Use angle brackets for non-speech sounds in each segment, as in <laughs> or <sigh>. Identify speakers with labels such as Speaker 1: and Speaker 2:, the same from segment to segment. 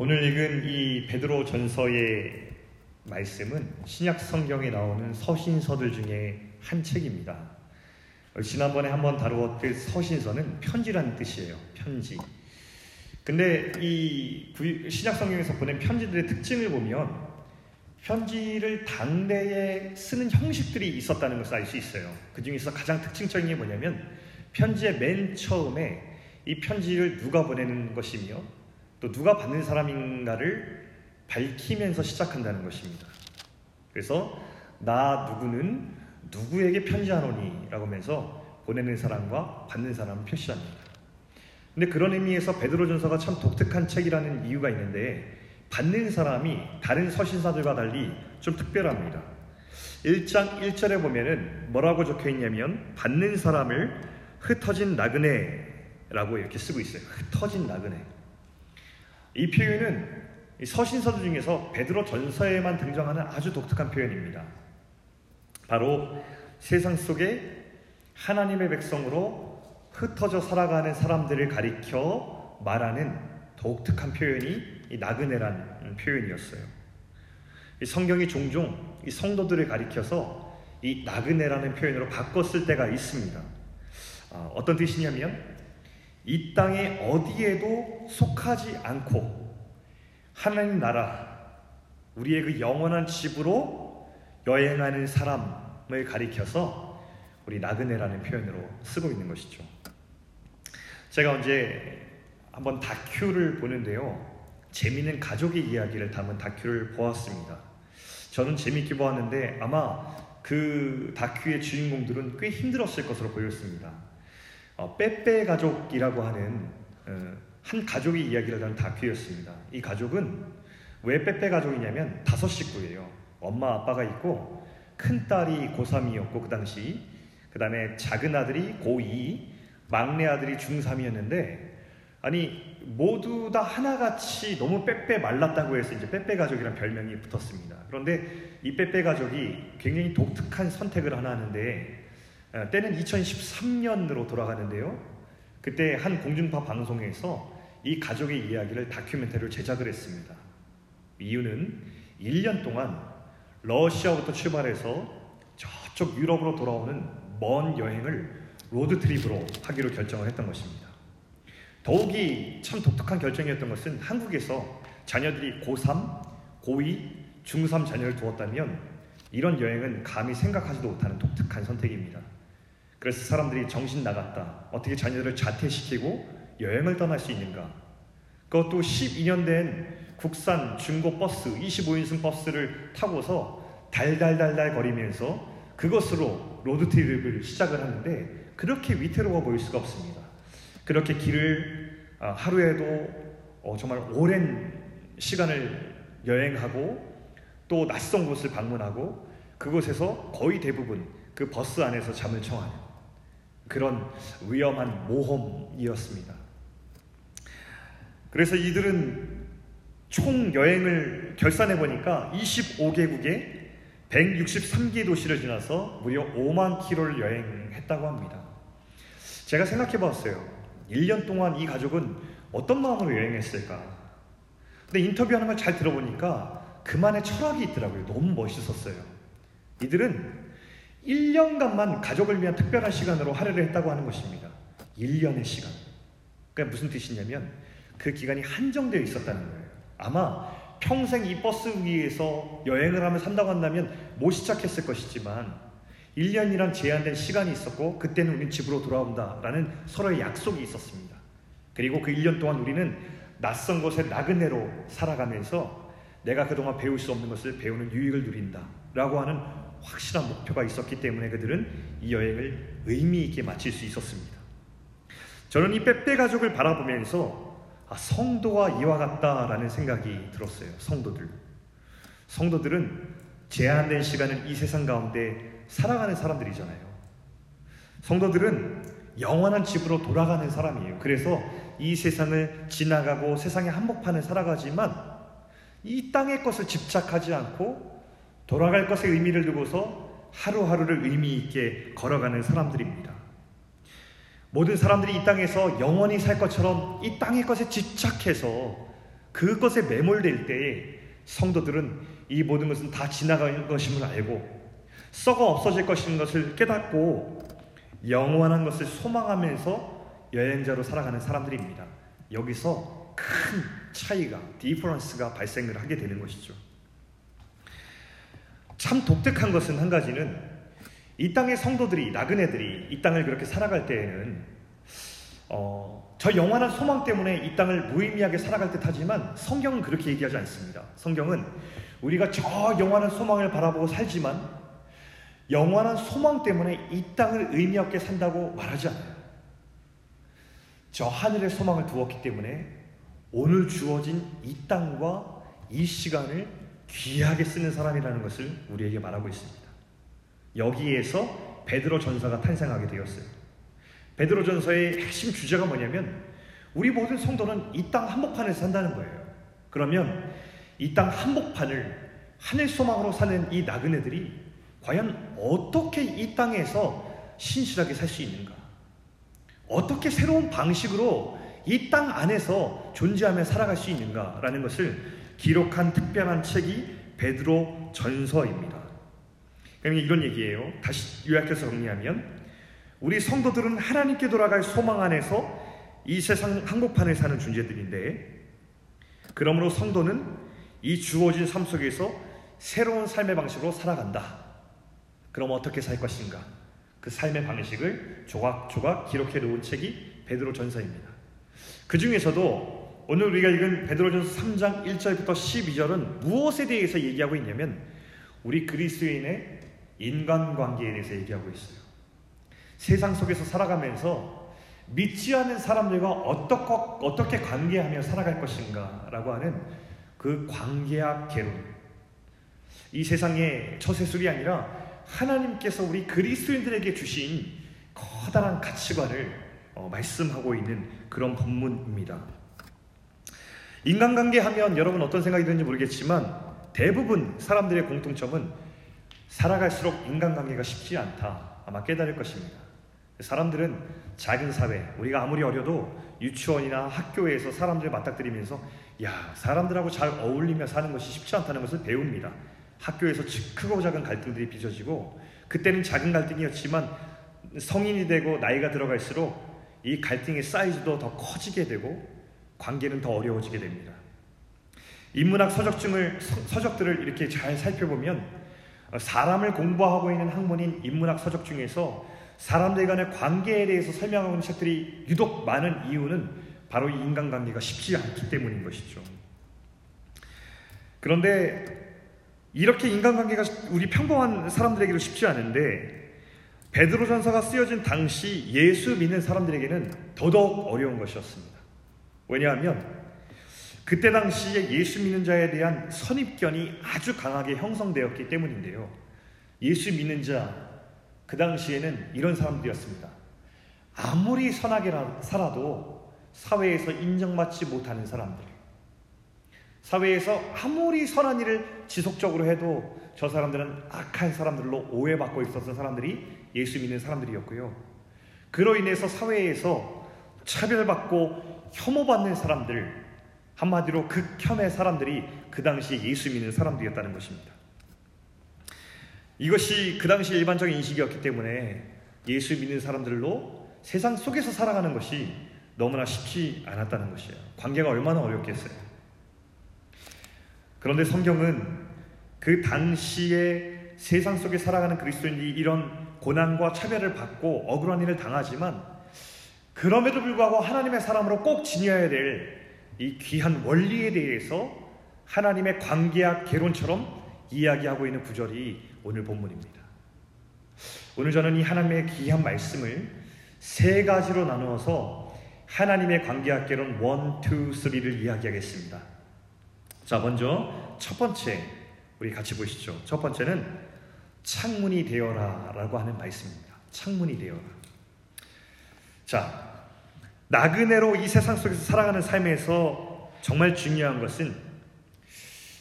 Speaker 1: 오늘 읽은 이 베드로 전서의 말씀은 신약 성경에 나오는 서신서들 중에 한 책입니다. 지난번에 한번 다루었듯 서신서는 편지라는 뜻이에요. 편지. 근데 이 신약 성경에서 보낸 편지들의 특징을 보면 편지를 당대에 쓰는 형식들이 있었다는 것을 알 수 있어요. 그 중에서 가장 특징적인 게 뭐냐면 편지의 맨 처음에 이 편지를 누가 보내는 것이며 또 누가 받는 사람인가를 밝히면서 시작한다는 것입니다. 그래서 나 누구는 누구에게 편지하노니 라고 하면서 보내는 사람과 받는 사람을 표시합니다. 근데 그런 의미에서 베드로 전서가 참 독특한 책이라는 이유가 있는데 받는 사람이 다른 서신사들과 달리 좀 특별합니다. 1장 1절에 보면은 뭐라고 적혀 있냐면 받는 사람을 흩어진 나그네라고 이렇게 쓰고 있어요. 흩어진 나그네. 이 표현은 서신서들 중에서 베드로 전서에만 등장하는 아주 독특한 표현입니다. 바로 세상 속에 하나님의 백성으로 흩어져 살아가는 사람들을 가리켜 말하는 독특한 표현이 이 나그네란 표현이었어요. 이 성경이 종종 이 성도들을 가리켜서 이 나그네라는 표현으로 바꿨을 때가 있습니다. 아, 어떤 뜻이냐면 이 땅에 어디에도 속하지 않고 하나님 나라 우리의 그 영원한 집으로 여행하는 사람을 가리켜서 우리 나그네라는 표현으로 쓰고 있는 것이죠. 제가 언제 한번 다큐를 보는데요. 재미있는 가족의 이야기를 담은 다큐를 보았습니다. 저는 재미있게 보았는데 아마 그 다큐의 주인공들은 꽤 힘들었을 것으로 보였습니다. 어, 빼빼 가족이라고 하는 어, 한 가족의 이야기를 하는 다큐였습니다. 이 가족은 왜 빼빼 가족이냐면 다섯 식구예요. 엄마 아빠가 있고 큰 딸이 고3이었고 그 당시 그 다음에 작은 아들이 고2 막내 아들이 중3이었는데 아니 모두 다 하나같이 너무 빼빼 말랐다고 해서 이제 빼빼 가족이란 별명이 붙었습니다. 그런데 이 빼빼 가족이 굉장히 독특한 선택을 하나 하는데 어, 때는 2013년으로 돌아가는데요. 그때 한 공중파 방송에서 이 가족의 이야기를 다큐멘터리로 제작을 했습니다. 이유는 1년 동안 러시아부터 출발해서 저쪽 유럽으로 돌아오는 먼 여행을 road trip으로 하기로 결정을 했던 것입니다. 더욱이 참 독특한 결정이었던 것은 한국에서 자녀들이 고3, 고2, 중3 자녀를 두었다면 이런 여행은 감히 생각하지도 못하는 독특한 선택입니다. 그래서 사람들이 정신 나갔다. 어떻게 자녀들을 자퇴시키고 여행을 떠날 수 있는가? 그것도 12년 된 국산 중고 버스, 25인승 버스를 타고서 달달달달 거리면서 그것으로 로드트립을 시작을 하는데 그렇게 위태로워 보일 수가 없습니다. 그렇게 길을 아, 하루에도 어, 정말 오랜 시간을 여행하고 또 낯선 곳을 방문하고 그곳에서 거의 대부분 그 버스 안에서 잠을 청하는 그런 위험한 모험이었습니다. 그래서 이들은 총 여행을 결산해 보니까 25개국에 163개 도시를 지나서 무려 5만 킬로를 여행했다고 합니다. 제가 생각해 봤어요. 1년 동안 이 가족은 어떤 마음으로 여행했을까? 근데 인터뷰하는 걸 잘 들어보니까 그만의 철학이 있더라고요. 너무 멋있었어요. 이들은 1년간만 가족을 위한 특별한 시간으로 할애를 했다고 하는 것입니다. 1년의 시간. 그러니까 무슨 뜻이냐면 그 기간이 한정되어 있었다는 거예요. 아마 평생 이 버스 위에서 여행을 하며 산다고 한다면 못 시작했을 것이지만 1년이란 제한된 시간이 있었고 그때는 우리는 집으로 돌아온다라는 서로의 약속이 있었습니다. 그리고 그 1년 동안 우리는 낯선 곳에 나그네로 살아가면서 내가 그동안 배울 수 없는 것을 배우는 유익을 누린다 라고 하는 확실한 목표가 있었기 때문에 그들은 이 여행을 의미 있게 마칠 수 있었습니다. 저는 이 빼빼 가족을 바라보면서 아, 성도와 이와 같다라는 생각이 들었어요. 성도들. 성도들은 제한된 시간을 이 세상 가운데 살아가는 사람들이잖아요. 성도들은 영원한 집으로 돌아가는 사람이에요. 그래서 이 세상을 지나가고 세상의 한복판을 살아가지만 이 땅의 것을 집착하지 않고 돌아갈 것에 의미를 두고서 하루하루를 의미 있게 걸어가는 사람들입니다. 모든 사람들이 이 땅에서 영원히 살 것처럼 이 땅의 것에 집착해서 그것에 매몰될 때에 성도들은 이 모든 것은 다 지나갈 것임을 알고 썩어 없어질 것인 것을 깨닫고 영원한 것을 소망하면서 여행자로 살아가는 사람들입니다. 여기서 큰 차이가, 디퍼런스가 발생을 하게 되는 것이죠. 참 독특한 것은 한 가지는 이 땅의 성도들이, 나그네들이 이 땅을 그렇게 살아갈 때에는 어, 저 영원한 소망 때문에 이 땅을 무의미하게 살아갈 듯 하지만 성경은 그렇게 얘기하지 않습니다. 성경은 우리가 저 영원한 소망을 바라보고 살지만 영원한 소망 때문에 이 땅을 의미 없게 산다고 말하지 않아요. 저 하늘의 소망을 두었기 때문에 오늘 주어진 이 땅과 이 시간을 귀하게 쓰는 사람이라는 것을 우리에게 말하고 있습니다. 여기에서 베드로 전서가 탄생하게 되었어요. 베드로 전서의 핵심 주제가 뭐냐면 우리 모든 성도는 이 땅 한복판에서 산다는 거예요. 그러면 이 땅 한복판을 하늘 소망으로 사는 이 나그네들이 과연 어떻게 이 땅에서 신실하게 살 수 있는가? 어떻게 새로운 방식으로 이 땅 안에서 존재하며 살아갈 수 있는가라는 것을 기록한 특별한 책이 베드로 전서입니다. 그러면 이런 얘기예요. 다시 요약해서 정리하면 우리 성도들은 하나님께 돌아갈 소망 안에서 이 세상 한복판에 사는 존재들인데 그러므로 성도는 이 주어진 삶 속에서 새로운 삶의 방식으로 살아간다. 그럼 어떻게 살 것인가? 그 삶의 방식을 조각조각 기록해 놓은 책이 베드로 전서입니다. 그 중에서도 오늘 우리가 읽은 베드로전서 3장 1절부터 12절은 무엇에 대해서 얘기하고 있냐면 우리 그리스도인의 인간관계에 대해서 얘기하고 있어요. 세상 속에서 살아가면서 믿지 않는 사람들과 어떻게, 어떻게 관계하며 살아갈 것인가 라고 하는 그 관계학 개론. 이 세상의 처세술이 아니라 하나님께서 우리 그리스도인들에게 주신 커다란 가치관을 어, 말씀하고 있는 그런 본문입니다. 인간관계 하면 여러분 어떤 생각이 드는지 모르겠지만 대부분 사람들의 공통점은 살아갈수록 인간관계가 쉽지 않다. 아마 깨달을 것입니다. 사람들은 작은 사회, 우리가 아무리 어려도 유치원이나 학교에서 사람들 맞닥뜨리면서 야, 사람들하고 잘 어울리며 사는 것이 쉽지 않다는 것을 배웁니다. 학교에서 크고 작은 갈등들이 빚어지고 그때는 작은 갈등이었지만 성인이 되고 나이가 들어갈수록 이 갈등의 사이즈도 더 커지게 되고 관계는 더 어려워지게 됩니다. 인문학 서적증을 서적들을 이렇게 잘 살펴보면 사람을 공부하고 있는 학문인 인문학 서적 중에서 사람들 간의 관계에 대해서 설명하고 있는 책들이 유독 많은 이유는 바로 이 인간관계가 쉽지 않기 때문인 것이죠. 그런데 이렇게 인간관계가 우리 평범한 사람들에게도 쉽지 않은데 베드로전서가 쓰여진 당시 예수 믿는 사람들에게는 더더욱 어려운 것이었습니다. 왜냐하면 그때 당시에 예수 믿는 자에 대한 선입견이 아주 강하게 형성되었기 때문인데요. 예수 믿는 자, 그 당시에는 이런 사람들이었습니다. 아무리 선하게 살아도 사회에서 인정받지 못하는 사람들. 사회에서 아무리 선한 일을 지속적으로 해도 저 사람들은 악한 사람들로 오해받고 있었던 사람들이 예수 믿는 사람들이었고요. 그로 인해서 사회에서 차별받고 혐오받는 사람들, 한마디로 극혐의 사람들이 그 당시에 예수 믿는 사람들이었다는 것입니다. 이것이 그 당시 일반적인 인식이었기 때문에 예수 믿는 사람들로 세상 속에서 살아가는 것이 너무나 쉽지 않았다는 것이에요. 관계가 얼마나 어렵겠어요. 그런데 성경은 그 당시에 세상 속에 살아가는 그리스도인이 이런 고난과 차별을 받고 억울한 일을 당하지만 그럼에도 불구하고 하나님의 사람으로 꼭 지녀야 될 이 귀한 원리에 대해서 하나님의 관계학 개론처럼 이야기하고 있는 구절이 오늘 본문입니다. 오늘 저는 이 하나님의 귀한 말씀을 세 가지로 나누어서 하나님의 관계학 개론 1, 2, 3를 이야기하겠습니다. 자, 먼저 첫 번째 우리 같이 보시죠. 첫 번째는 창문이 되어라 라고 하는 말씀입니다. 창문이 되어라. 자, 나그네로 이 세상 속에서 살아가는 삶에서 정말 중요한 것은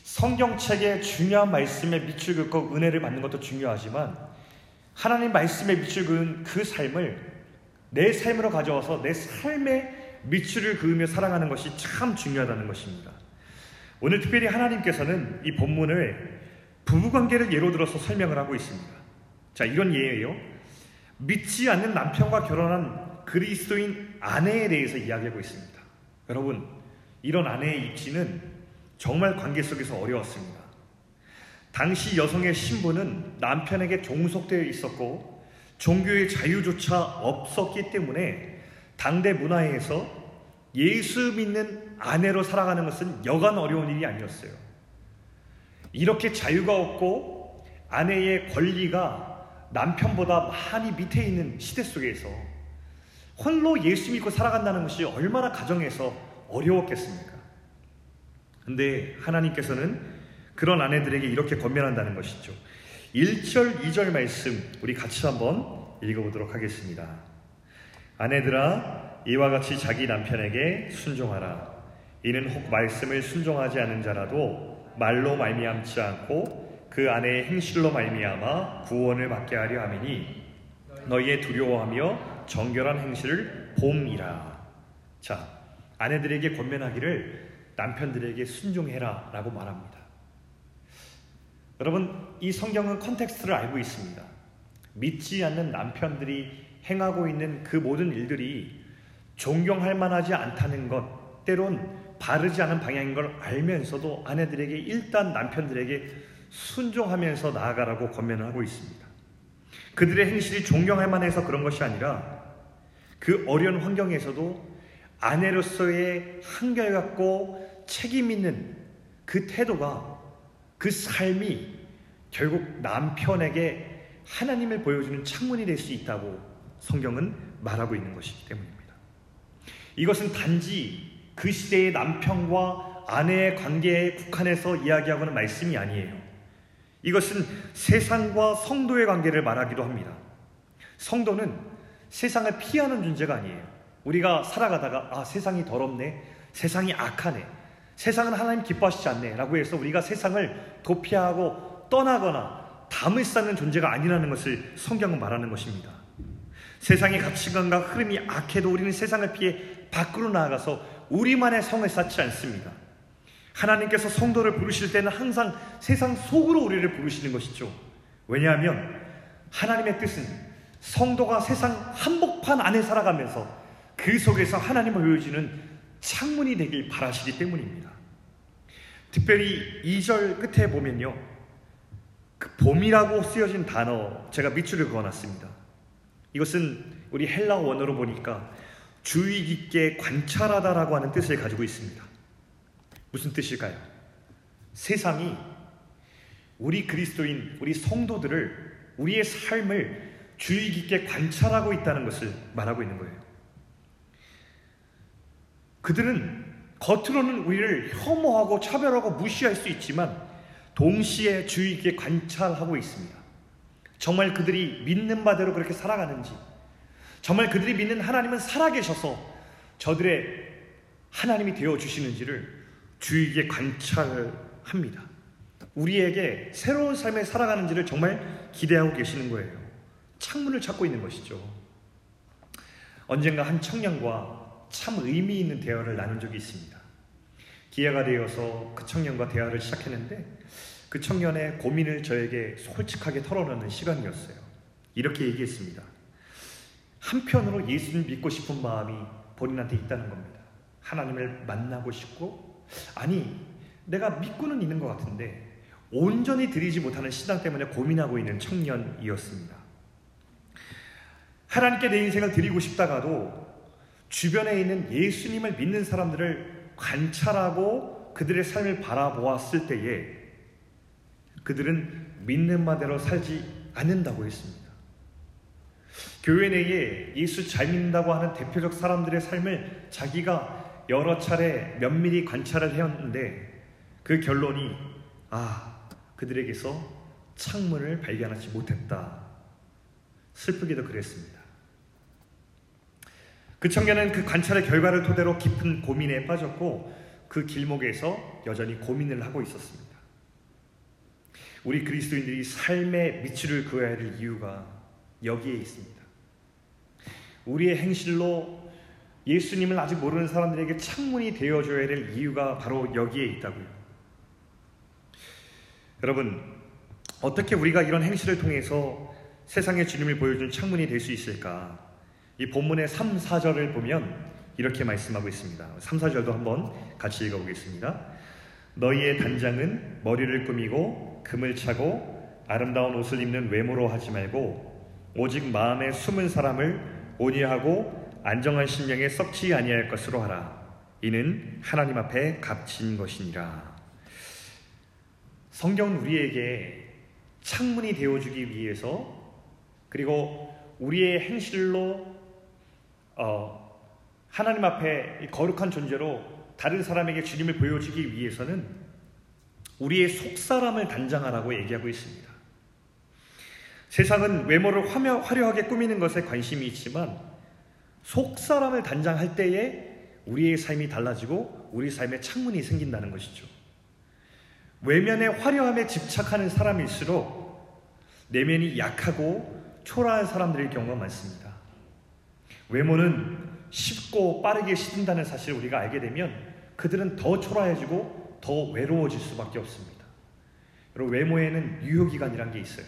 Speaker 1: 성경책의 중요한 말씀에 밑줄 긋고 은혜를 받는 것도 중요하지만 하나님 말씀에 밑줄 그은 그 삶을 내 삶으로 가져와서 내 삶에 밑줄을 그으며 살아가는 것이 참 중요하다는 것입니다. 오늘 특별히 하나님께서는 이 본문을 부부관계를 예로 들어서 설명을 하고 있습니다. 자, 이런 예예요. 믿지 않는 남편과 결혼한 그리스도인 아내에 대해서 이야기하고 있습니다. 여러분, 이런 아내의 입지는 정말 관계 속에서 어려웠습니다. 당시 여성의 신분은 남편에게 종속되어 있었고 종교의 자유조차 없었기 때문에 당대 문화에서 예수 믿는 아내로 살아가는 것은 여간 어려운 일이 아니었어요. 이렇게 자유가 없고 아내의 권리가 남편보다 많이 밑에 있는 시대 속에서 홀로 예수 믿고 살아간다는 것이 얼마나 가정에서 어려웠겠습니까? 근데 하나님께서는 그런 아내들에게 이렇게 권면한다는 것이죠. 1절, 2절 말씀 우리 같이 한번 읽어보도록 하겠습니다. 아내들아 이와 같이 자기 남편에게 순종하라. 이는 혹 말씀을 순종하지 않은 자라도 말로 말미암지 않고 그 아내의 행실로 말미암아 구원을 받게 하려 함이니 너희의 두려워하며 정결한 행실을 봄이라. 자, 아내들에게 권면하기를 남편들에게 순종해라 라고 말합니다. 여러분, 이 성경은 context를 알고 있습니다. 믿지 않는 남편들이 행하고 있는 그 모든 일들이 존경할 만하지 않다는 것, 때론 바르지 않은 방향인 걸 알면서도 아내들에게 일단 남편들에게 순종하면서 나아가라고 권면을 하고 있습니다. 그들의 행실이 존경할 만해서 그런 것이 아니라 그 어려운 환경에서도 아내로서의 한결같고 책임 있는 그 태도가 그 삶이 결국 남편에게 하나님을 보여주는 창문이 될 수 있다고 성경은 말하고 있는 것이기 때문입니다. 이것은 단지 그 시대의 남편과 아내의 관계에 국한해서 이야기하고는 말씀이 아니에요. 이것은 세상과 성도의 관계를 말하기도 합니다. 성도는 세상을 피하는 존재가 아니에요. 우리가 살아가다가 아 세상이 더럽네, 세상이 악하네, 세상은 하나님 기뻐하시지 않네라고 해서 우리가 세상을 도피하고 떠나거나 담을 쌓는 존재가 아니라는 것을 성경은 말하는 것입니다. 세상의 가치관과 흐름이 악해도 우리는 세상을 피해 밖으로 나아가서 우리만의 성을 쌓지 않습니다. 하나님께서 성도를 부르실 때는 항상 세상 속으로 우리를 부르시는 것이죠. 왜냐하면 하나님의 뜻은 성도가 세상 한복판 안에 살아가면서 그 속에서 하나님을 보여주는 창문이 되길 바라시기 때문입니다. 특별히 2절 끝에 보면요. 그 봄이라고 쓰여진 단어 제가 밑줄을 그어놨습니다. 이것은 우리 헬라 원어로 보니까 주의 깊게 관찰하다라고 하는 뜻을 가지고 있습니다. 무슨 뜻일까요? 세상이 우리 그리스도인, 우리 성도들을, 우리의 삶을 주의 깊게 관찰하고 있다는 것을 말하고 있는 거예요. 그들은 겉으로는 우리를 혐오하고 차별하고 무시할 수 있지만 동시에 주의 깊게 관찰하고 있습니다. 정말 그들이 믿는 바대로 그렇게 살아가는지, 정말 그들이 믿는 하나님은 살아계셔서 저들의 하나님이 되어 주시는지를 주의에 관찰합니다. 우리에게 새로운 삶에 살아가는지를 정말 기대하고 계시는 거예요. 창문을 찾고 있는 것이죠. 언젠가 한 청년과 참 의미 있는 대화를 나눈 적이 있습니다. 기회가 되어서 그 청년과 대화를 시작했는데 그 청년의 고민을 저에게 솔직하게 털어놓는 시간이었어요. 이렇게 얘기했습니다. 한편으로 예수를 믿고 싶은 마음이 본인한테 있다는 겁니다. 하나님을 만나고 싶고, 아니, 내가 믿고는 있는 것 같은데, 온전히 드리지 못하는 신앙 때문에 고민하고 있는 청년이었습니다. 하나님께 내 인생을 드리고 싶다가도 주변에 있는 예수님을 믿는 사람들을 관찰하고 그들의 삶을 바라보았을 때에 그들은 믿는 바대로 살지 않는다고 했습니다. 교회 내에 예수 잘 믿는다고 하는 대표적 사람들의 삶을 자기가 여러 차례 면밀히 관찰을 해왔는데 그 결론이 아 그들에게서 창문을 발견하지 못했다. 슬프게도 그랬습니다. 그 청년은 그 관찰의 결과를 토대로 깊은 고민에 빠졌고 그 길목에서 여전히 고민을 하고 있었습니다. 우리 그리스도인들이 삶의 밑줄을 그어야 할 이유가 여기에 있습니다. 우리의 행실로 예수님을 아직 모르는 사람들에게 창문이 되어줘야 될 이유가 바로 여기에 있다고요. 여러분, 어떻게 우리가 이런 행실을 통해서 세상의 주님을 보여준 창문이 될 수 있을까? 이 본문의 3, 4절을 보면 이렇게 말씀하고 있습니다. 3, 4절도 한번 같이 읽어보겠습니다. 너희의 단장은 머리를 꾸미고 금을 차고 아름다운 옷을 입는 외모로 하지 말고 오직 마음에 숨은 사람을 온유하고 안정한 심령에 썩지 아니할 것으로 하라. 이는 하나님 앞에 값진 것이니라. 성경은 우리에게 창문이 되어주기 위해서 그리고 우리의 행실로 어, 하나님 앞에 거룩한 존재로 다른 사람에게 주님을 보여주기 위해서는 우리의 속사람을 단장하라고 얘기하고 있습니다. 세상은 외모를 화려, 화려하게 꾸미는 것에 관심이 있지만 속사람을 단장할 때에 우리의 삶이 달라지고 우리 삶의 창문이 생긴다는 것이죠. 외면의 화려함에 집착하는 사람일수록 내면이 약하고 초라한 사람들의 경우가 많습니다. 외모는 쉽고 빠르게 시든다는 사실을 우리가 알게 되면 그들은 더 초라해지고 더 외로워질 수밖에 없습니다. 여러분 외모에는 유효기간이란 게 있어요.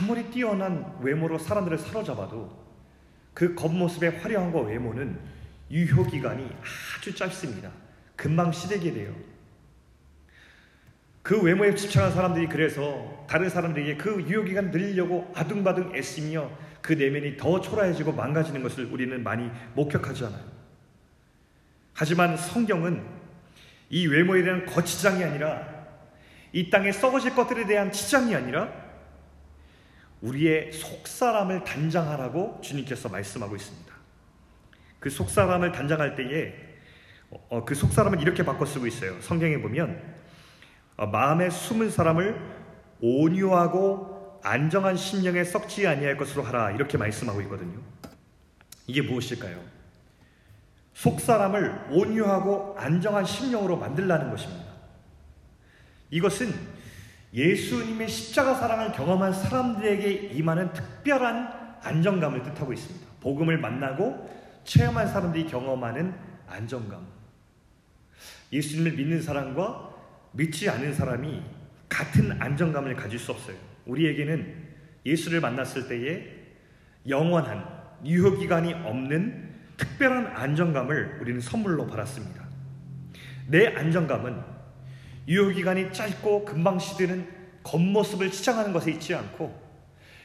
Speaker 1: 아무리 뛰어난 외모로 사람들을 사로잡아도 그 겉모습의 화려함과 외모는 유효기간이 아주 짧습니다. 금방 시들게 돼요. 그 외모에 집착한 사람들이 그래서 다른 사람들에게 그 유효기간 늘리려고 아둥바둥 애쓰며 그 내면이 더 초라해지고 망가지는 것을 우리는 많이 목격하잖아요. 하지만 성경은 이 외모에 대한 거치장이 아니라 이 땅에 썩어질 것들에 대한 치장이 아니라 우리의 속사람을 단장하라고 주님께서 말씀하고 있습니다. 그 속사람을 단장할 때에 어, 그 속사람은 이렇게 바꿔 쓰고 있어요. 성경에 보면 어, 마음에 숨은 사람을 온유하고 안정한 심령에 썩지 아니할 것으로 하라 이렇게 말씀하고 있거든요. 이게 무엇일까요? 속 사람을 온유하고 안정한 심령으로 만들라는 것입니다. 이것은 예수님의 십자가 사랑을 경험한 사람들에게 임하는 특별한 안정감을 뜻하고 있습니다. 복음을 만나고 체험한 사람들이 경험하는 안정감. 예수님을 믿는 사람과 믿지 않은 사람이 같은 안정감을 가질 수 없어요. 우리에게는 예수를 만났을 때에 영원한 유효기간이 없는 특별한 안정감을 우리는 선물로 받았습니다. 내 안정감은 유효기간이 짧고 금방 시드는 겉모습을 치장하는 것에 있지 않고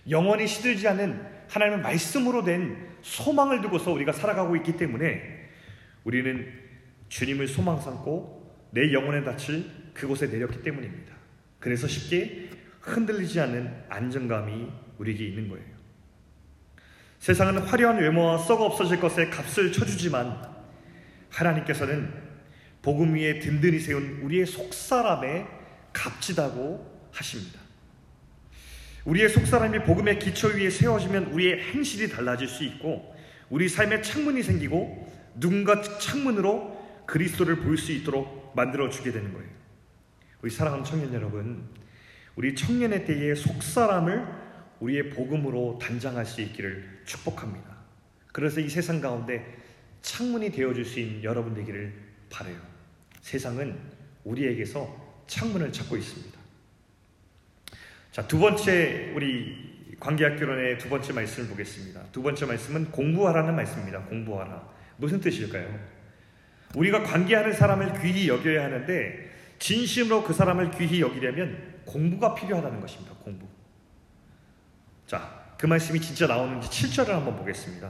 Speaker 1: 영원히 시들지 않은 하나님의 말씀으로 된 소망을 두고서 우리가 살아가고 있기 때문에 우리는 주님을 소망 삼고 내 영혼의 닻을 그곳에 내렸기 때문입니다. 그래서 쉽게 흔들리지 않는 안정감이 우리에게 있는 거예요. 세상은 화려한 외모와 썩어 없어질 것에 값을 쳐주지만 하나님께서는 복음 위에 든든히 세운 우리의 속사람에 값지다고 하십니다. 우리의 속사람이 복음의 기초 위에 세워지면 우리의 행실이 달라질 수 있고 우리 삶의 창문이 생기고 누군가 창문으로 그리스도를 볼 수 있도록 만들어 주게 되는 거예요. 우리 사랑하는 청년 여러분, 우리 청년의 때의 속사람을 우리의 복음으로 단장할 수 있기를 축복합니다. 그래서 이 세상 가운데 창문이 되어줄 수 있는 여러분 되기를 바래요. 세상은 우리에게서 창문을 찾고 있습니다. 자, 두 번째 우리 관계학교론의 두 번째 말씀을 보겠습니다. 두 번째 말씀은 공부하라는 말씀입니다. 공부하라. 무슨 뜻일까요? 우리가 관계하는 사람을 귀히 여겨야 하는데 진심으로 그 사람을 귀히 여기려면 공부가 필요하다는 것입니다. 공부. 자, 그 말씀이 진짜 나오는지 7절을 한번 보겠습니다.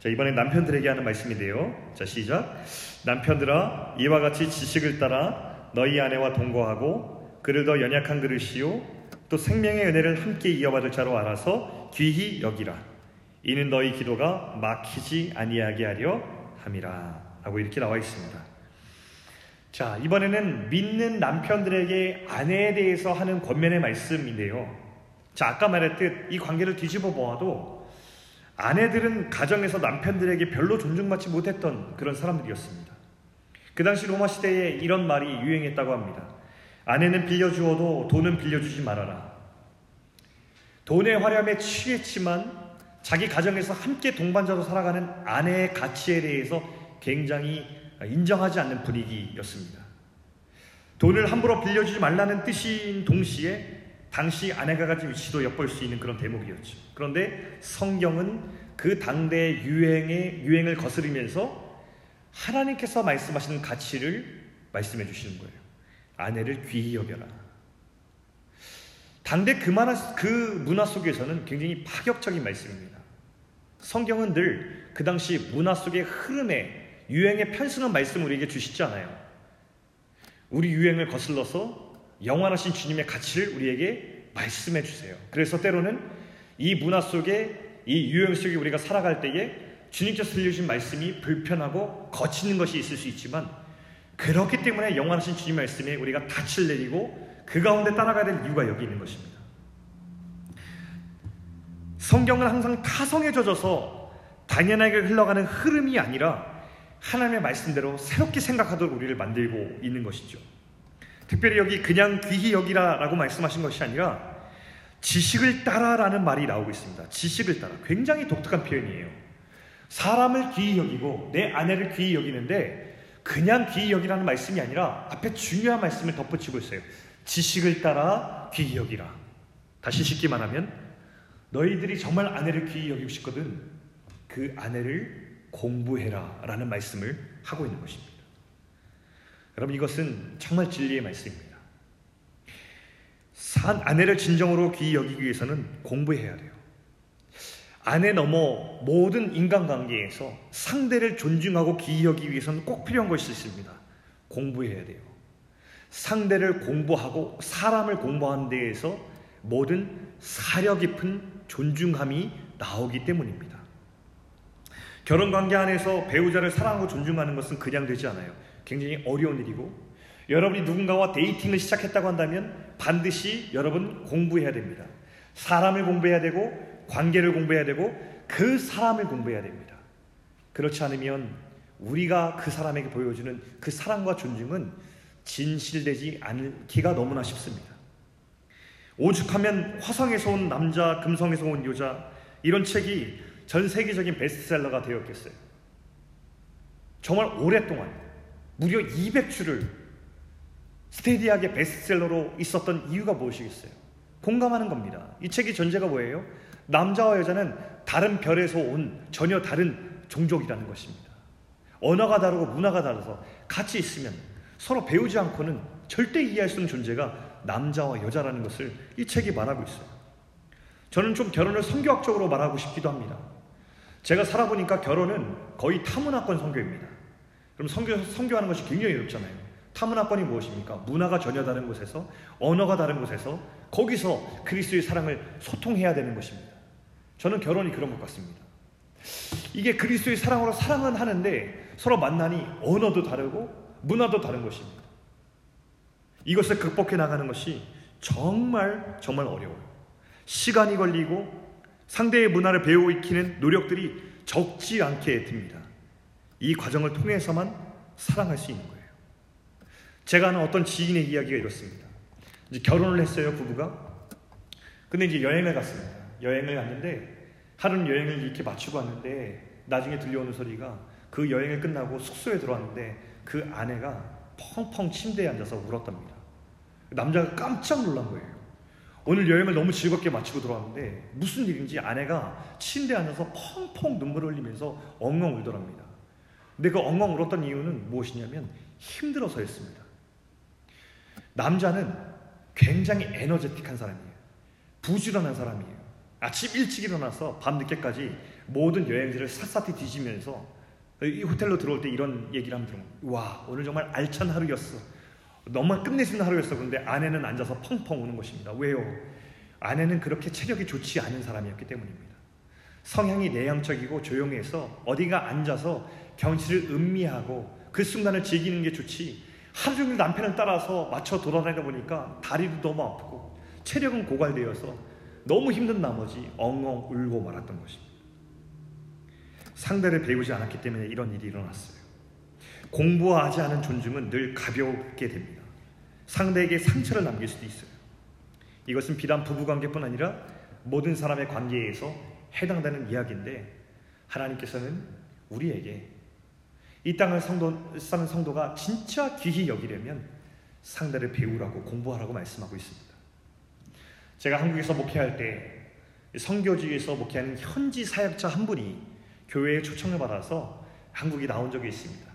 Speaker 1: 자, 이번엔 남편들에게 하는 말씀인데요. 자, 시작. 남편들아, 이와 같이 지식을 따라 너희 아내와 동거하고 그를 더 연약한 그릇이요. 또 생명의 은혜를 함께 이어받을 자로 알아서 귀히 여기라. 이는 너희 기도가 막히지 아니하게 하려 함이라. 라고 이렇게 나와 있습니다. 자, 이번에는 믿는 남편들에게 아내에 대해서 하는 권면의 말씀인데요. 자, 아까 말했듯 이 관계를 뒤집어 보아도 아내들은 가정에서 남편들에게 별로 존중받지 못했던 그런 사람들이었습니다. 그 당시 로마 시대에 이런 말이 유행했다고 합니다. 아내는 빌려주어도 돈은 빌려주지 말아라. 돈의 화려함에 취했지만 자기 가정에서 함께 동반자로 살아가는 아내의 가치에 대해서 굉장히 인정하지 않는 분위기였습니다. 돈을 함부로 빌려주지 말라는 뜻인 동시에 당시 아내가 가진 위치도 엿볼 수 있는 그런 대목이었죠. 그런데 성경은 그 당대 유행의 유행을 거스르면서 하나님께서 말씀하시는 가치를 말씀해 주시는 거예요. 아내를 귀히 여겨라. 당대 그, 만화, 그 문화 속에서는 굉장히 파격적인 말씀입니다. 성경은 늘 그 당시 문화 속의 흐름에 유행에 편승한 말씀을 우리에게 주시지 않아요. 우리 유행을 거슬러서 영원하신 주님의 가치를 우리에게 말씀해 주세요. 그래서 때로는 이 문화 속에 이 유행 속에 우리가 살아갈 때에 주님께서 들려주신 말씀이 불편하고 거치는 것이 있을 수 있지만 그렇기 때문에 영원하신 주님 말씀에 우리가 닻을 내리고 그 가운데 따라가야 될 이유가 여기 있는 것입니다. 성경은 항상 타성에 젖어서 당연하게 흘러가는 흐름이 아니라 하나님의 말씀대로 새롭게 생각하도록 우리를 만들고 있는 것이죠. 특별히 여기 그냥 귀히 여기라라고 말씀하신 것이 아니라 지식을 따라라는 말이 나오고 있습니다. 지식을 따라. 굉장히 독특한 표현이에요. 사람을 귀히 여기고 내 아내를 귀히 여기는데 그냥 귀히 여기라는 말씀이 아니라 앞에 중요한 말씀을 덧붙이고 있어요. 지식을 따라 귀히 여기라. 다시 쉽게 말하면 너희들이 정말 아내를 귀히 여기고 싶거든 그 아내를 공부해라 라는 말씀을 하고 있는 것입니다. 여러분 이것은 정말 진리의 말씀입니다. 산 아내를 진정으로 귀히 여기기 위해서는 공부해야 돼요. 아내 넘어 모든 인간관계에서 상대를 존중하고 귀히 여기기 위해서는 꼭 필요한 것이 있습니다. 공부해야 돼요. 상대를 공부하고 사람을 공부하는 데에서 모든 사려 깊은 존중함이 나오기 때문입니다. 결혼 관계 안에서 배우자를 사랑하고 존중하는 것은 그냥 되지 않아요. 굉장히 어려운 일이고 여러분이 누군가와 데이팅을 시작했다고 한다면 반드시 여러분 공부해야 됩니다. 사람을 공부해야 되고 관계를 공부해야 되고 그 사람을 공부해야 됩니다. 그렇지 않으면 우리가 그 사람에게 보여주는 그 사랑과 존중은 진실되지 않기가 너무나 쉽습니다. 오죽하면 화성에서 온 남자, 금성에서 온 여자 이런 책이 전 세계적인 베스트셀러가 되었겠어요. 정말 오랫동안 무려 200주를 스테디하게 베스트셀러로 있었던 이유가 무엇이겠어요? 공감하는 겁니다. 이 책의 전제가 뭐예요? 남자와 여자는 다른 별에서 온 전혀 다른 종족이라는 것입니다. 언어가 다르고 문화가 달라서 같이 있으면 서로 배우지 않고는 절대 이해할 수 없는 존재가 남자와 여자라는 것을 이 책이 말하고 있어요. 저는 좀 결혼을 성교학적으로 말하고 싶기도 합니다. 제가 살아보니까 결혼은 거의 타문화권 성교입니다. 그럼 성교, 성교하는 것이 굉장히 어렵잖아요. 타문화권이 무엇입니까? 문화가 전혀 다른 곳에서, 언어가 다른 곳에서, 거기서 그리스도의 사랑을 소통해야 되는 것입니다. 저는 결혼이 그런 것 같습니다. 이게 그리스도의 사랑으로 사랑은 하는데 서로 만나니 언어도 다르고 문화도 다른 것입니다. 이것을 극복해 나가는 것이 정말 정말 어려워요. 시간이 걸리고 상대의 문화를 배우고 익히는 노력들이 적지 않게 듭니다. 이 과정을 통해서만 사랑할 수 있는 거예요. 제가 아는 어떤 지인의 이야기가 이렇습니다. 이제 결혼을 했어요, 부부가. 근데 이제 여행을 갔습니다. 여행을 갔는데 하루는 여행을 이렇게 마치고 왔는데 나중에 들려오는 소리가 그 여행을 끝나고 숙소에 들어왔는데 그 아내가 펑펑 침대에 앉아서 울었답니다. 남자가 깜짝 놀란 거예요. 오늘 여행을 너무 즐겁게 마치고 들어왔는데 무슨 일인지 아내가 침대에 앉아서 펑펑 눈물을 흘리면서 엉엉 울더랍니다. 근데 그 엉엉 울었던 이유는 무엇이냐면 힘들어서였습니다. 남자는 굉장히 에너제틱한 사람이에요. 부지런한 사람이에요. 아침 일찍 일어나서 밤 늦게까지 모든 여행지를 샅샅이 뒤지면서 이 호텔로 들어올 때 이런 얘기를 하면 들으면 와 오늘 정말 알찬 하루였어. 너무 끝내주는 하루였어. 그런데 아내는 앉아서 펑펑 우는 것입니다. 왜요? 아내는 그렇게 체력이 좋지 않은 사람이었기 때문입니다. 성향이 내향적이고 조용해서 어디가 앉아서 경치를 음미하고 그 순간을 즐기는 게 좋지 하루 종일 남편을 따라서 맞춰 돌아다니다 보니까 다리도 너무 아프고 체력은 고갈되어서 너무 힘든 나머지 엉엉 울고 말았던 것입니다. 상대를 배우지 않았기 때문에 이런 일이 일어났어요. 공부하지 않은 존중은 늘 가볍게 됩니다. 상대에게 상처를 남길 수도 있어요. 이것은 비단 부부관계뿐 아니라 모든 사람의 관계에서 해당되는 이야기인데 하나님께서는 우리에게 이 땅을 성도, 사는 성도가 진짜 귀히 여기려면 상대를 배우라고 공부하라고 말씀하고 있습니다. 제가 한국에서 목회할 때 성교지에서 목회하는 현지 사역자 한 분이 교회에 초청을 받아서 한국에 나온 적이 있습니다.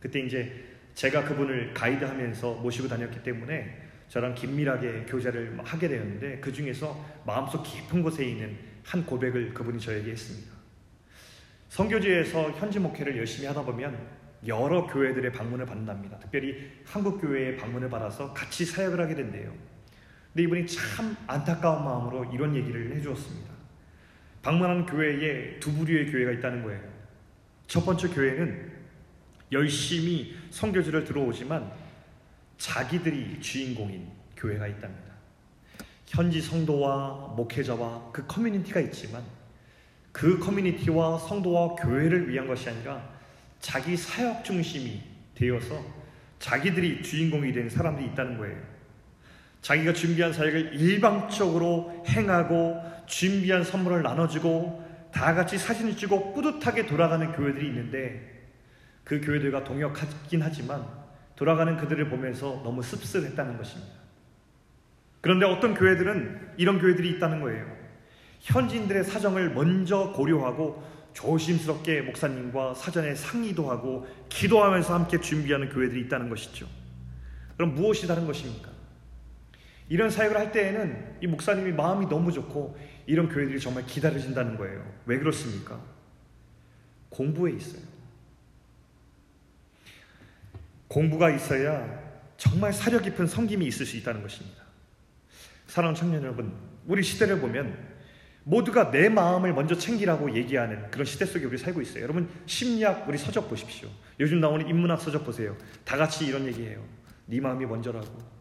Speaker 1: 그때 이제 제가 그분을 가이드하면서 모시고 다녔기 때문에 저랑 긴밀하게 교제를 하게 되었는데 그 중에서 마음속 깊은 곳에 있는 한 고백을 그분이 저에게 했습니다. 성교지에서 현지 목회를 열심히 하다 보면 여러 교회들의 방문을 받는답니다. 특별히 한국 교회의 방문을 받아서 같이 사역을 하게 된대요. 근데 이분이 참 안타까운 마음으로 이런 얘기를 해주었습니다. 방문한 교회에 두 부류의 교회가 있다는 거예요. 첫 번째 교회는 열심히 성교지를 들어오지만 자기들이 주인공인 교회가 있답니다. 현지 성도와 목회자와 그 커뮤니티가 있지만 그 커뮤니티와 성도와 교회를 위한 것이 아니라 자기 사역 중심이 되어서 자기들이 주인공이 된 사람들이 있다는 거예요. 자기가 준비한 사역을 일방적으로 행하고 준비한 선물을 나눠주고 다 같이 사진을 찍고 뿌듯하게 돌아가는 교회들이 있는데 그 교회들과 동역하긴 하지만 돌아가는 그들을 보면서 너무 씁쓸했다는 것입니다. 그런데 어떤 교회들은 이런 교회들이 있다는 거예요. 현지인들의 사정을 먼저 고려하고 조심스럽게 목사님과 사전에 상의도 하고 기도하면서 함께 준비하는 교회들이 있다는 것이죠. 그럼 무엇이 다른 것입니까? 이런 사역을 할 때에는 이 목사님이 마음이 너무 좋고 이런 교회들이 정말 기다려진다는 거예요. 왜 그렇습니까? 공부에 있어요. 공부가 있어야 정말 사려 깊은 성김이 있을 수 있다는 것입니다. 사랑하는 청년 여러분, 우리 시대를 보면 모두가 내 마음을 먼저 챙기라고 얘기하는 그런 시대 속에 우리 살고 있어요. 여러분 심리학 우리 서적 보십시오. 요즘 나오는 인문학 서적 보세요. 다 같이 이런 얘기해요. 네 마음이 먼저라고.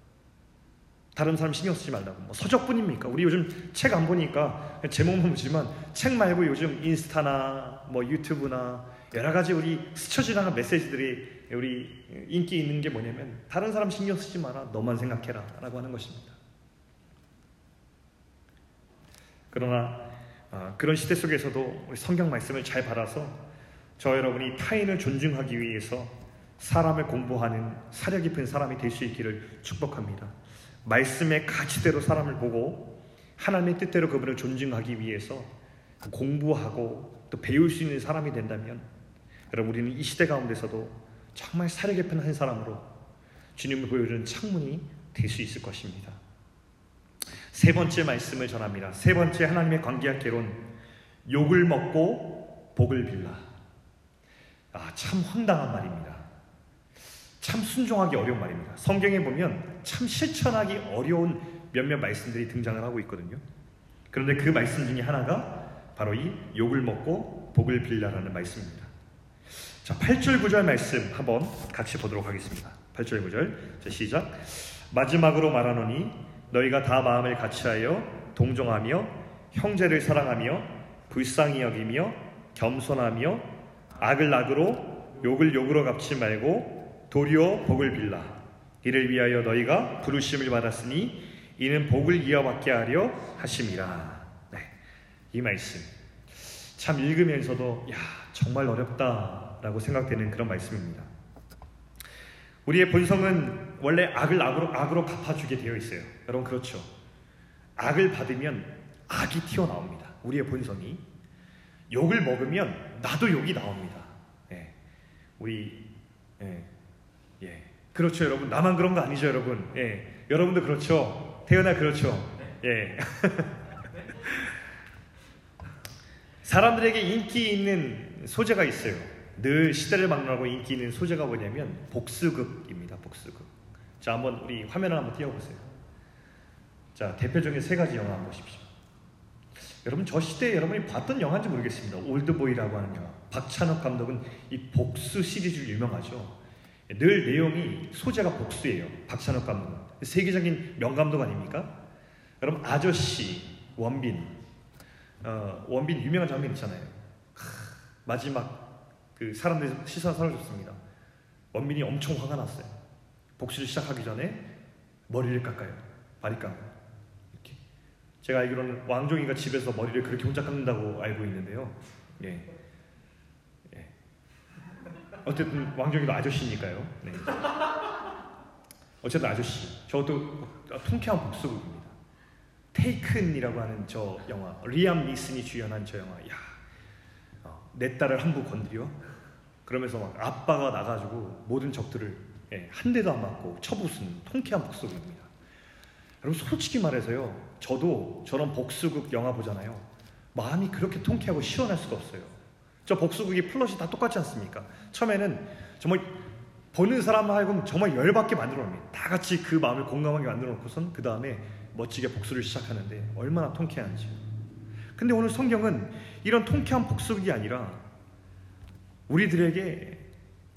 Speaker 1: 다른 사람 신경 쓰지 말라고. 뭐 서적뿐입니까? 우리 요즘 책 안 보니까 제목만 보지만 책 말고 요즘 인스타나 뭐 유튜브나 여러 가지 우리 스쳐 지나간 메시지들이 우리 인기 있는 게 뭐냐면 다른 사람 신경 쓰지 마라. 너만 생각해라 라고 하는 것입니다. 그러나 어, 그런 시대 속에서도 성경 말씀을 잘 받아서 저 여러분이 타인을 존중하기 위해서 사람을 공부하는 사려 깊은 사람이 될 수 있기를 축복합니다. 말씀의 가치대로 사람을 보고 하나님의 뜻대로 그분을 존중하기 위해서 공부하고 또 배울 수 있는 사람이 된다면 여러분 우리는 이 시대 가운데서도 정말 사려 깊은 한 사람으로 주님을 보여주는 창문이 될 수 있을 것입니다. 세 번째 말씀을 전합니다. 세 번째 하나님의 관계학 개론. 욕을 먹고 복을 빌라. 아, 참 황당한 말입니다. 참 순종하기 어려운 말입니다. 성경에 보면 참 실천하기 어려운 몇몇 말씀들이 등장을 하고 있거든요. 그런데 그 말씀 중에 하나가 바로 이 욕을 먹고 복을 빌라라는 말씀입니다. 자, 8절 9절 말씀 한번 같이 보도록 하겠습니다. 8절 9절. 자, 시작. 마지막으로 말하노니 너희가 다 마음을 같이하여 동정하며 형제를 사랑하며 불쌍히 여기며 겸손하며 악을 악으로 욕을 욕으로 갚지 말고 도리어 복을 빌라 이를 위하여 너희가 부르심을 받았으니 이는 복을 이어받게 하려 하심이라. 네, 이 말씀 참 읽으면서도 야 정말 어렵다 라고 생각되는 그런 말씀입니다. 우리의 본성은 원래 악을 악으로, 악으로 갚아주게 되어 있어요. 여러분, 그렇죠. 악을 받으면 악이 튀어나옵니다. 우리의 본성이. 욕을 먹으면 나도 욕이 나옵니다. 예. 우리, 예. 예. 그렇죠, 여러분. 나만 그런 거 아니죠, 여러분. 예. 여러분도 그렇죠. 태어나 그렇죠. 예. <laughs> 사람들에게 인기 있는 소재가 있어요. 늘 시대를 막론하고 인기 있는 소재가 뭐냐면 복수극입니다. 복수극. 자, 한번 우리 화면을 한번 띄워보세요. 자, 대표적인 세 가지 영화 한번 보십시오. 여러분 저 시대에 여러분이 봤던 영화인지 모르겠습니다. 올드보이라고 하는 영화. 박찬욱 감독은 이 복수 시리즈 유명하죠. 늘 내용이 소재가 복수예요. 박찬욱 감독은 세계적인 명감독 아닙니까? 여러분 아저씨 원빈 어, 원빈 유명한 장면 있잖아요. 마지막 그 사람들이 시선 사라졌습니다. 원민이 엄청 화가 났어요. 복수를 시작하기 전에 머리를 깎아요. 바리깡. 이렇게. 제가 알기로는 왕종이가 집에서 머리를 그렇게 혼자 깎는다고 알고 있는데요. 예. 예. 어쨌든 왕종이도 아저씨니까요. 네. 어쨌든 아저씨 저것도 통쾌한 복수극입니다. 테이큰이라고 하는 저 영화 리암 니슨이 주연한 저 영화 야, 어, 내 딸을 함부로 건드려 그러면서 막 아빠가 나가지고 모든 적들을 예, 한 대도 안 맞고 쳐부수는 통쾌한 복수극입니다. 여러분 솔직히 말해서요 저도 저런 복수극 영화 보잖아요 마음이 그렇게 통쾌하고 시원할 수가 없어요. 저 복수극이 플롯이 다 똑같지 않습니까? 처음에는 정말 보는 사람 하여금 정말 열받게 만들어 놓습니다. 다 같이 그 마음을 공감하게 만들어 놓고선 그 다음에 멋지게 복수를 시작하는데 얼마나 통쾌한지. 근데 오늘 성경은 이런 통쾌한 복수극이 아니라 우리들에게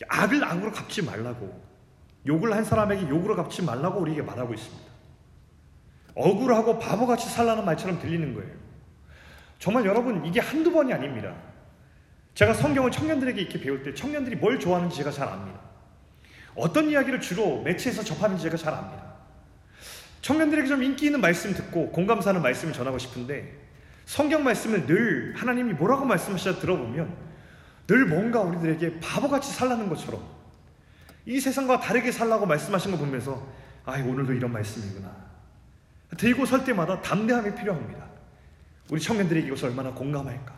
Speaker 1: 악을 악으로 갚지 말라고 욕을 한 사람에게 욕으로 갚지 말라고 우리에게 말하고 있습니다. 억울하고 바보같이 살라는 말처럼 들리는 거예요. 정말 여러분 이게 한두 번이 아닙니다. 제가 성경을 청년들에게 이렇게 배울 때 청년들이 뭘 좋아하는지 제가 잘 압니다. 어떤 이야기를 주로 매체에서 접하는지 제가 잘 압니다. 청년들에게 좀 인기 있는 말씀 듣고 공감사는 말씀을 전하고 싶은데 성경 말씀을 늘 하나님이 뭐라고 말씀하시자 들어보면 늘 뭔가 우리들에게 바보같이 살라는 것처럼 이 세상과 다르게 살라고 말씀하신 거 보면서 아 오늘도 이런 말씀이구나 들고 설 때마다 담대함이 필요합니다. 우리 청년들에게 이것을 얼마나 공감할까?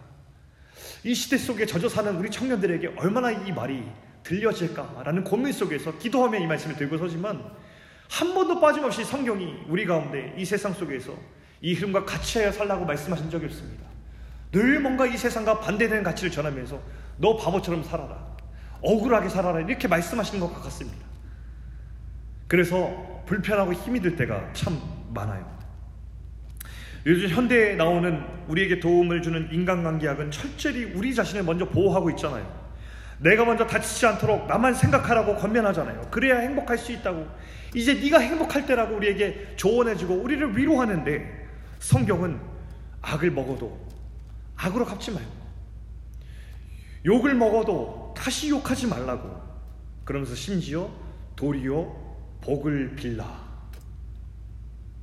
Speaker 1: 이 시대 속에 젖어 사는 우리 청년들에게 얼마나 이 말이 들려질까라는 고민 속에서 기도하며 이 말씀을 들고 서지만 한 번도 빠짐없이 성경이 우리 가운데 이 세상 속에서 이 흐름과 같이 하여 살라고 말씀하신 적이 없습니다. 늘 뭔가 이 세상과 반대되는 가치를 전하면서 너 바보처럼 살아라. 억울하게 살아라. 이렇게 말씀하시는 것 같습니다. 그래서 불편하고 힘이 들 때가 참 많아요. 요즘 현대에 나오는 우리에게 도움을 주는 인간관계학은 철저히 우리 자신을 먼저 보호하고 있잖아요. 내가 먼저 다치지 않도록 나만 생각하라고 권면하잖아요. 그래야 행복할 수 있다고. 이제 네가 행복할 때라고 우리에게 조언해주고 우리를 위로하는데 성경은 악을 먹어도 악으로 갚지 말고 욕을 먹어도 다시 욕하지 말라고 그러면서 심지어 도리어 복을 빌라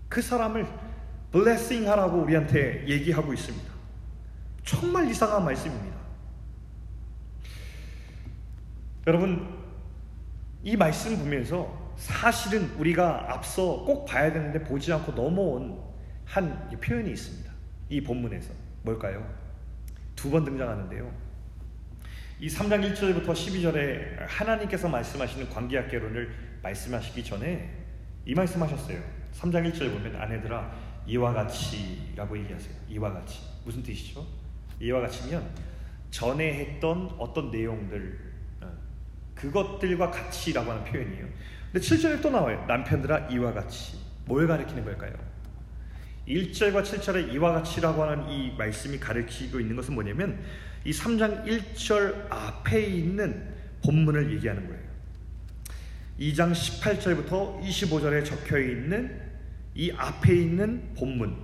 Speaker 1: 그 사람을 블레싱 하라고 우리한테 얘기하고 있습니다. 정말 이상한 말씀입니다. 여러분, 이 말씀 보면서 사실은 우리가 앞서 꼭 봐야 되는데 보지 않고 넘어온 한 표현이 있습니다. 이 본문에서. 뭘까요? 두 번 등장하는데요. 이 3장 1절부터 12절에 하나님께서 말씀하시는 관계학 개론을 말씀하시기 전에 이 말씀하셨어요. 3장 1절 보면 아내들아 이와 같이라고 얘기하세요. 이와 같이. 무슨 뜻이죠? 이와 같이면 전에 했던 어떤 내용들 그것들과 같이라고 하는 표현이에요. 근데 7절에 또 나와요. 남편들아 이와 같이. 뭘 가리키는 걸까요? 1절과 7절에 이와 같이라고 하는 이 말씀이 가리키고 있는 것은 뭐냐면 이 3장 1절 앞에 있는 본문을 얘기하는 거예요. 2장 18절부터 25절에 적혀 있는 이 앞에 있는 본문.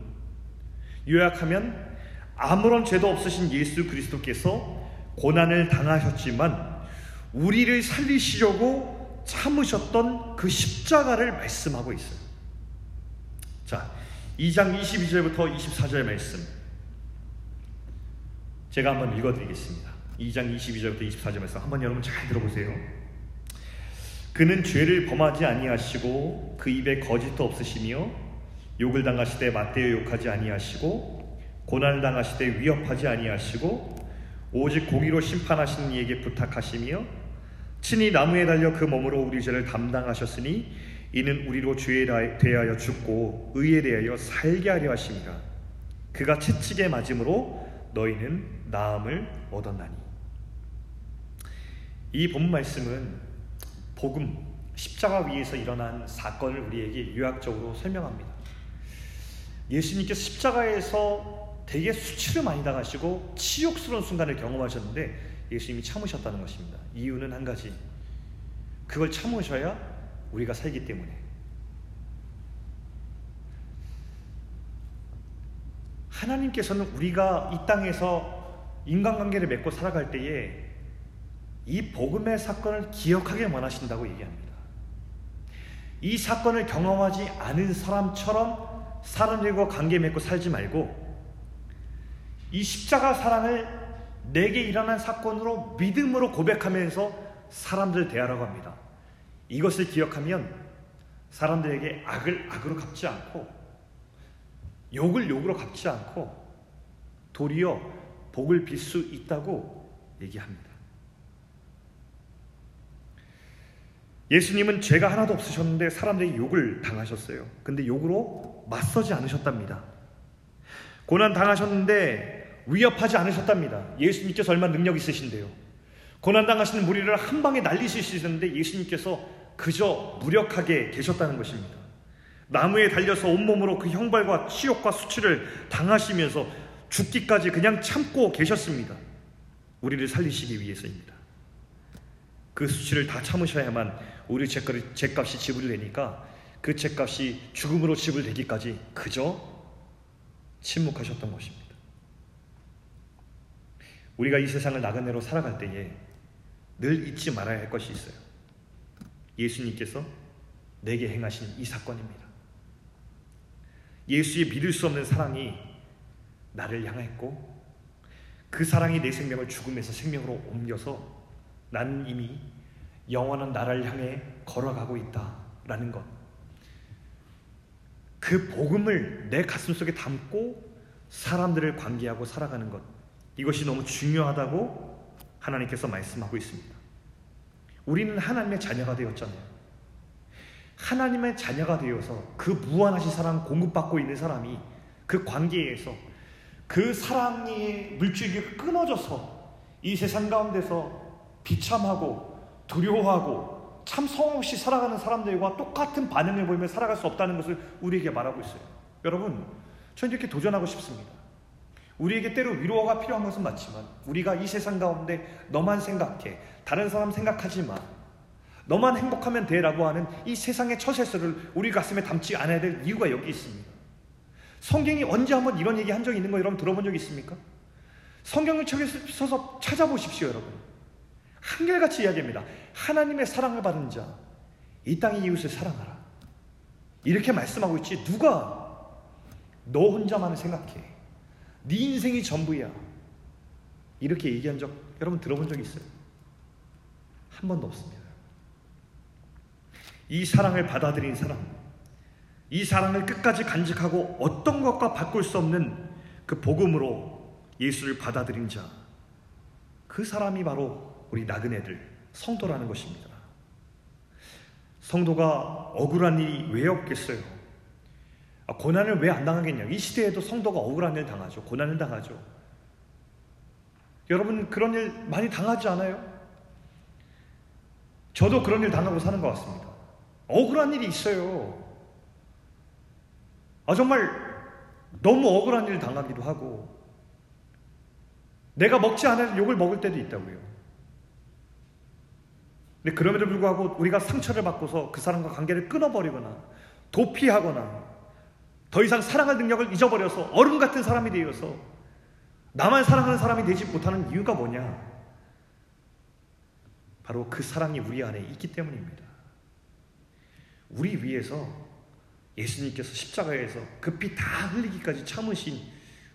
Speaker 1: 요약하면 아무런 죄도 없으신 예수 그리스도께서 고난을 당하셨지만 우리를 살리시려고 참으셨던 그 십자가를 말씀하고 있어요. 자, 2장 22절부터 24절 말씀. 제가 한번 읽어드리겠습니다. 2장 22절부터 24절 말씀 한번 여러분 잘 들어보세요. 그는 죄를 범하지 아니하시고 그 입에 거짓도 없으시며 욕을 당하시되 맞대어 욕하지 아니하시고 고난을 당하시되 위협하지 아니하시고 오직 공의로 심판하시는 이에게 부탁하시며 친히 나무에 달려 그 몸으로 우리 죄를 담당하셨으니 이는 우리로 죄에 대하여 죽고 의에 대하여 살게 하려 하십니다. 그가 채찍에 맞음으로 너희는 나음을 얻었나니. 이 본 말씀은 복음 십자가 위에서 일어난 사건을 우리에게 요약적으로 설명합니다. 예수님께서 십자가에서 되게 수치를 많이 당하시고 치욕스러운 순간을 경험하셨는데 예수님이 참으셨다는 것입니다. 이유는 한 가지. 그걸 참으셔야 우리가 살기 때문에. 하나님께서는 우리가 이 땅에서 인간관계를 맺고 살아갈 때에 이 복음의 사건을 기억하길 원하신다고 얘기합니다. 이 사건을 경험하지 않은 사람처럼 사람들과 관계 맺고 살지 말고 이 십자가 사랑을 내게 일어난 사건으로 믿음으로 고백하면서 사람들 대하라고 합니다. 이것을 기억하면 사람들에게 악을 악으로 갚지 않고 욕을 욕으로 갚지 않고 도리어 복을 빌 수 있다고 얘기합니다. 예수님은 죄가 하나도 없으셨는데 사람들이 욕을 당하셨어요. 근데 욕으로 맞서지 않으셨답니다. 고난 당하셨는데 위협하지 않으셨답니다. 예수님께서 얼마나 능력 있으신데요. 고난 당하시는 무리를 한 방에 날리실 수 있었는데 예수님께서 그저 무력하게 계셨다는 것입니다. 나무에 달려서 온몸으로 그 형벌과 치욕과 수치를 당하시면서 죽기까지 그냥 참고 계셨습니다. 우리를 살리시기 위해서입니다. 그 수치를 다 참으셔야만 우리 죄값이 지불되니까 그 죄값이 죽음으로 지불되기까지 그저 침묵하셨던 것입니다. 우리가 이 세상을 나그네로 살아갈 때에 늘 잊지 말아야 할 것이 있어요. 예수님께서 내게 행하신 이 사건입니다. 예수의 믿을 수 없는 사랑이 나를 향했고 그 사랑이 내 생명을 죽음에서 생명으로 옮겨서 나는 이미 영원한 나라를 향해 걸어가고 있다라는 것. 그 복음을 내 가슴 속에 담고 사람들을 관계하고 살아가는 것. 이것이 너무 중요하다고 하나님께서 말씀하고 있습니다. 우리는 하나님의 자녀가 되었잖아요. 하나님의 자녀가 되어서 그 무한하신 사랑 공급받고 있는 사람이 그 관계에서 그 사랑의 물줄기가 끊어져서 이 세상 가운데서 비참하고 두려워하고 참 성 없이 살아가는 사람들과 똑같은 반응을 보이며 살아갈 수 없다는 것을 우리에게 말하고 있어요. 여러분, 저는 이렇게 도전하고 싶습니다. 우리에게 때로 위로가 필요한 것은 맞지만 우리가 이 세상 가운데 너만 생각해 다른 사람 생각하지 마 너만 행복하면 돼라고 하는 이 세상의 처세서를 우리 가슴에 담지 않아야 될 이유가 여기 있습니다. 성경이 언제 한번 이런 얘기 한 적이 있는 거 여러분 들어본 적 있습니까? 성경을 쳐서 찾아보십시오, 여러분. 한결같이 이야기합니다. 하나님의 사랑을 받은 자, 이 땅의 이웃을 사랑하라. 이렇게 말씀하고 있지. 누가 너 혼자만을 생각해. 네 인생이 전부야. 이렇게 얘기한 적 여러분 들어본 적 있어요? 한 번도 없습니다. 이 사랑을 받아들인 사람, 이 사랑을 끝까지 간직하고 어떤 것과 바꿀 수 없는 그 복음으로 예수를 받아들인 자, 그 사람이 바로 우리 나그네들, 성도라는 것입니다. 성도가 억울한 일이 왜 없겠어요? 아, 고난을 왜 안 당하겠냐? 이 시대에도 성도가 억울한 일 당하죠. 고난을 당하죠. 여러분 그런 일 많이 당하지 않아요? 저도 그런 일 당하고 사는 것 같습니다. 억울한 일이 있어요. 아, 정말 너무 억울한 일 당하기도 하고, 내가 먹지 않을 욕을 먹을 때도 있다고요. 근데 그럼에도 불구하고 우리가 상처를 받고서 그 사람과 관계를 끊어버리거나, 도피하거나, 더 이상 사랑할 능력을 잊어버려서 얼음 같은 사람이 되어서 나만 사랑하는 사람이 되지 못하는 이유가 뭐냐? 바로 그 사랑이 우리 안에 있기 때문입니다. 우리 위해서 예수님께서 십자가에서 그피다 흘리기까지 참으신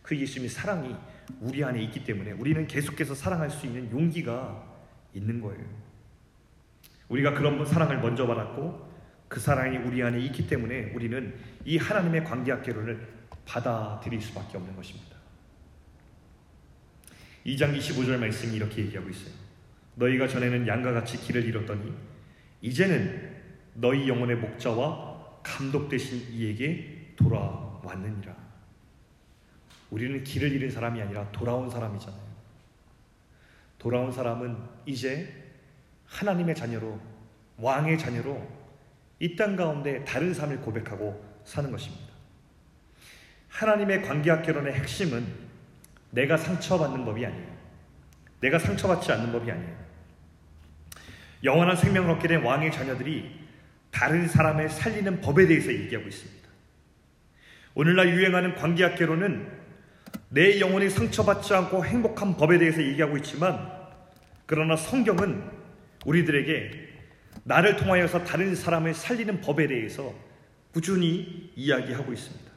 Speaker 1: 그 예수님의 사랑이 우리 안에 있기 때문에 우리는 계속해서 사랑할 수 있는 용기가 있는 거예요. 우리가 그런 사랑을 먼저 받았고 그 사랑이 우리 안에 있기 때문에 우리는 이 하나님의 관계학계론을 받아들일 수밖에 없는 것입니다. 2장 25절 말씀이 이렇게 얘기하고 있어요. 너희가 전에는 양과 같이 길을 잃었더니 이제는 너희 영혼의 목자와 감독 되신 이에게 돌아왔느니라. 우리는 길을 잃은 사람이 아니라 돌아온 사람이잖아요. 돌아온 사람은 이제 하나님의 자녀로 왕의 자녀로 이 땅 가운데 다른 삶을 고백하고 사는 것입니다. 하나님의 관계학 결론의 핵심은 내가 상처받는 법이 아니에요. 내가 상처받지 않는 법이 아니에요. 영원한 생명을 얻게 된 왕의 자녀들이 다른 사람을 살리는 법에 대해서 얘기하고 있습니다. 오늘날 유행하는 관계학계로는 내 영혼이 상처받지 않고 행복한 법에 대해서 얘기하고 있지만 그러나 성경은 우리들에게 나를 통하여서 다른 사람을 살리는 법에 대해서 꾸준히 이야기하고 있습니다.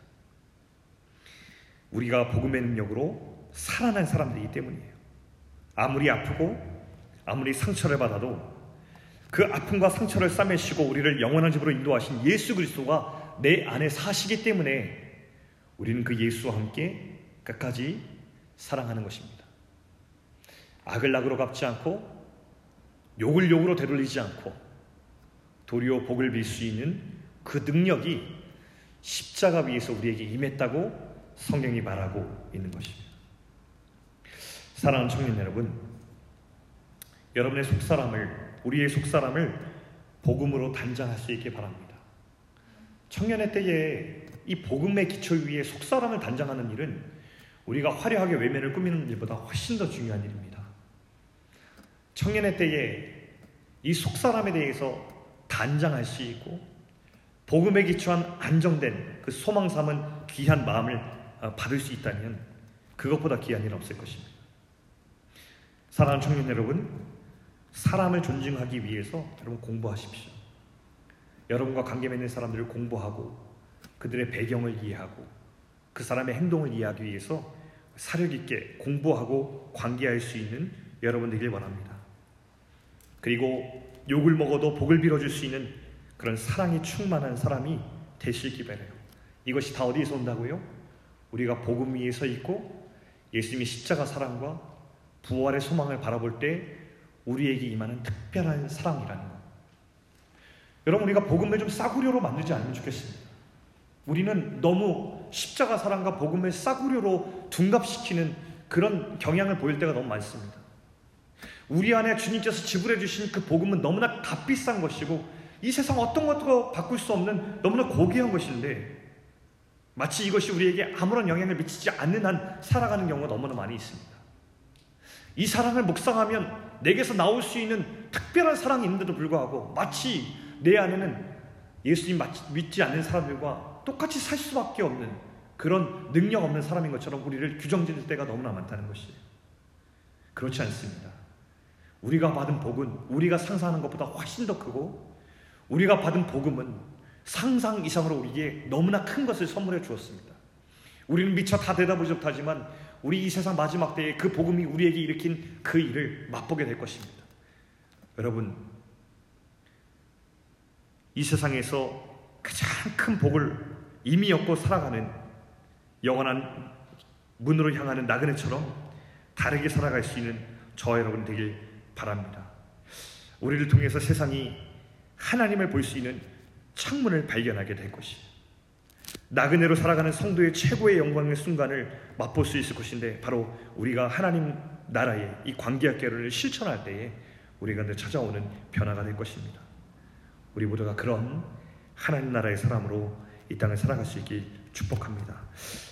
Speaker 1: 우리가 복음의 능력으로 살아난 사람들이기 때문이에요. 아무리 아프고 아무리 상처를 받아도 그 아픔과 상처를 싸매시고 우리를 영원한 집으로 인도하신 예수 그리스도가 내 안에 사시기 때문에 우리는 그 예수와 함께 끝까지 사랑하는 것입니다. 악을 악으로 갚지 않고 욕을 욕으로 되돌리지 않고 도리어 복을 빌 수 있는 그 능력이 십자가 위에서 우리에게 임했다고 성경이 말하고 있는 것입니다. 사랑하는 청년 여러분, 여러분의 속사람을 우리의 속사람을 복음으로 단장할 수 있게 바랍니다. 청년의 때에 이 복음의 기초 위에 속사람을 단장하는 일은 우리가 화려하게 외면을 꾸미는 일보다 훨씬 더 중요한 일입니다. 청년의 때에 이 속사람에 대해서 단장할 수 있고 복음에 기초한 안정된 그 소망 삼은 귀한 마음을 어, 받을 수 있다면 그것보다 귀한 일 없을 것입니다. 사랑하는 청년 여러분, 사람을 존중하기 위해서 여러분 공부하십시오. 여러분과 관계 맺는 사람들을 공부하고 그들의 배경을 이해하고 그 사람의 행동을 이해하기 위해서 사력 있게 공부하고 관계할 수 있는 여러분 되길 원합니다. 그리고 욕을 먹어도 복을 빌어줄 수 있는 그런 사랑이 충만한 사람이 되시기 바래요. 이것이 다 어디에서 온다고요? 우리가 복음 위에 서 있고 예수님이 십자가 사랑과 부활의 소망을 바라볼 때 우리에게 임하는 특별한 사랑이라는 것. 여러분 우리가 복음을 좀 싸구려로 만들지 않으면 좋겠습니다. 우리는 너무 십자가 사랑과 복음을 싸구려로 둔갑시키는 그런 경향을 보일 때가 너무 많습니다. 우리 안에 주님께서 지불해 주신 그 복음은 너무나 값비싼 것이고 이 세상 어떤 것도 바꿀 수 없는 너무나 고귀한 것인데 마치 이것이 우리에게 아무런 영향을 미치지 않는 한 살아가는 경우가 너무나 많이 있습니다. 이 사랑을 묵상하면 내게서 나올 수 있는 특별한 사랑이 있는데도 불구하고 마치 내 안에는 예수님 믿지 않는 사람들과 똑같이 살 수밖에 없는 그런 능력 없는 사람인 것처럼 우리를 규정짓을 때가 너무나 많다는 것이에요. 그렇지 않습니다. 우리가 받은 복은 우리가 상상하는 것보다 훨씬 더 크고 우리가 받은 복음은 상상 이상으로 우리에게 너무나 큰 것을 선물해 주었습니다. 우리는 미처 다 대답하지 못하지만 우리 이 세상 마지막 때에 그 복음이 우리에게 일으킨 그 일을 맛보게 될 것입니다. 여러분, 이 세상에서 가장 큰 복을 이미 얻고 살아가는 영원한 문으로 향하는 나그네처럼 다르게 살아갈 수 있는 저 여러분 되길 바랍니다. 우리를 통해서 세상이 하나님을 볼 수 있는 창문을 발견하게 될 것이. 나그네로 살아가는 성도의 최고의 영광의 순간을 맛볼 수 있을 것인데 바로 우리가 하나님 나라의 이 관계학계를 실천할 때에 우리가 찾아오는 변화가 될 것입니다. 우리 모두가 그런 하나님 나라의 사람으로 이 땅을 살아갈 수 있길 축복합니다.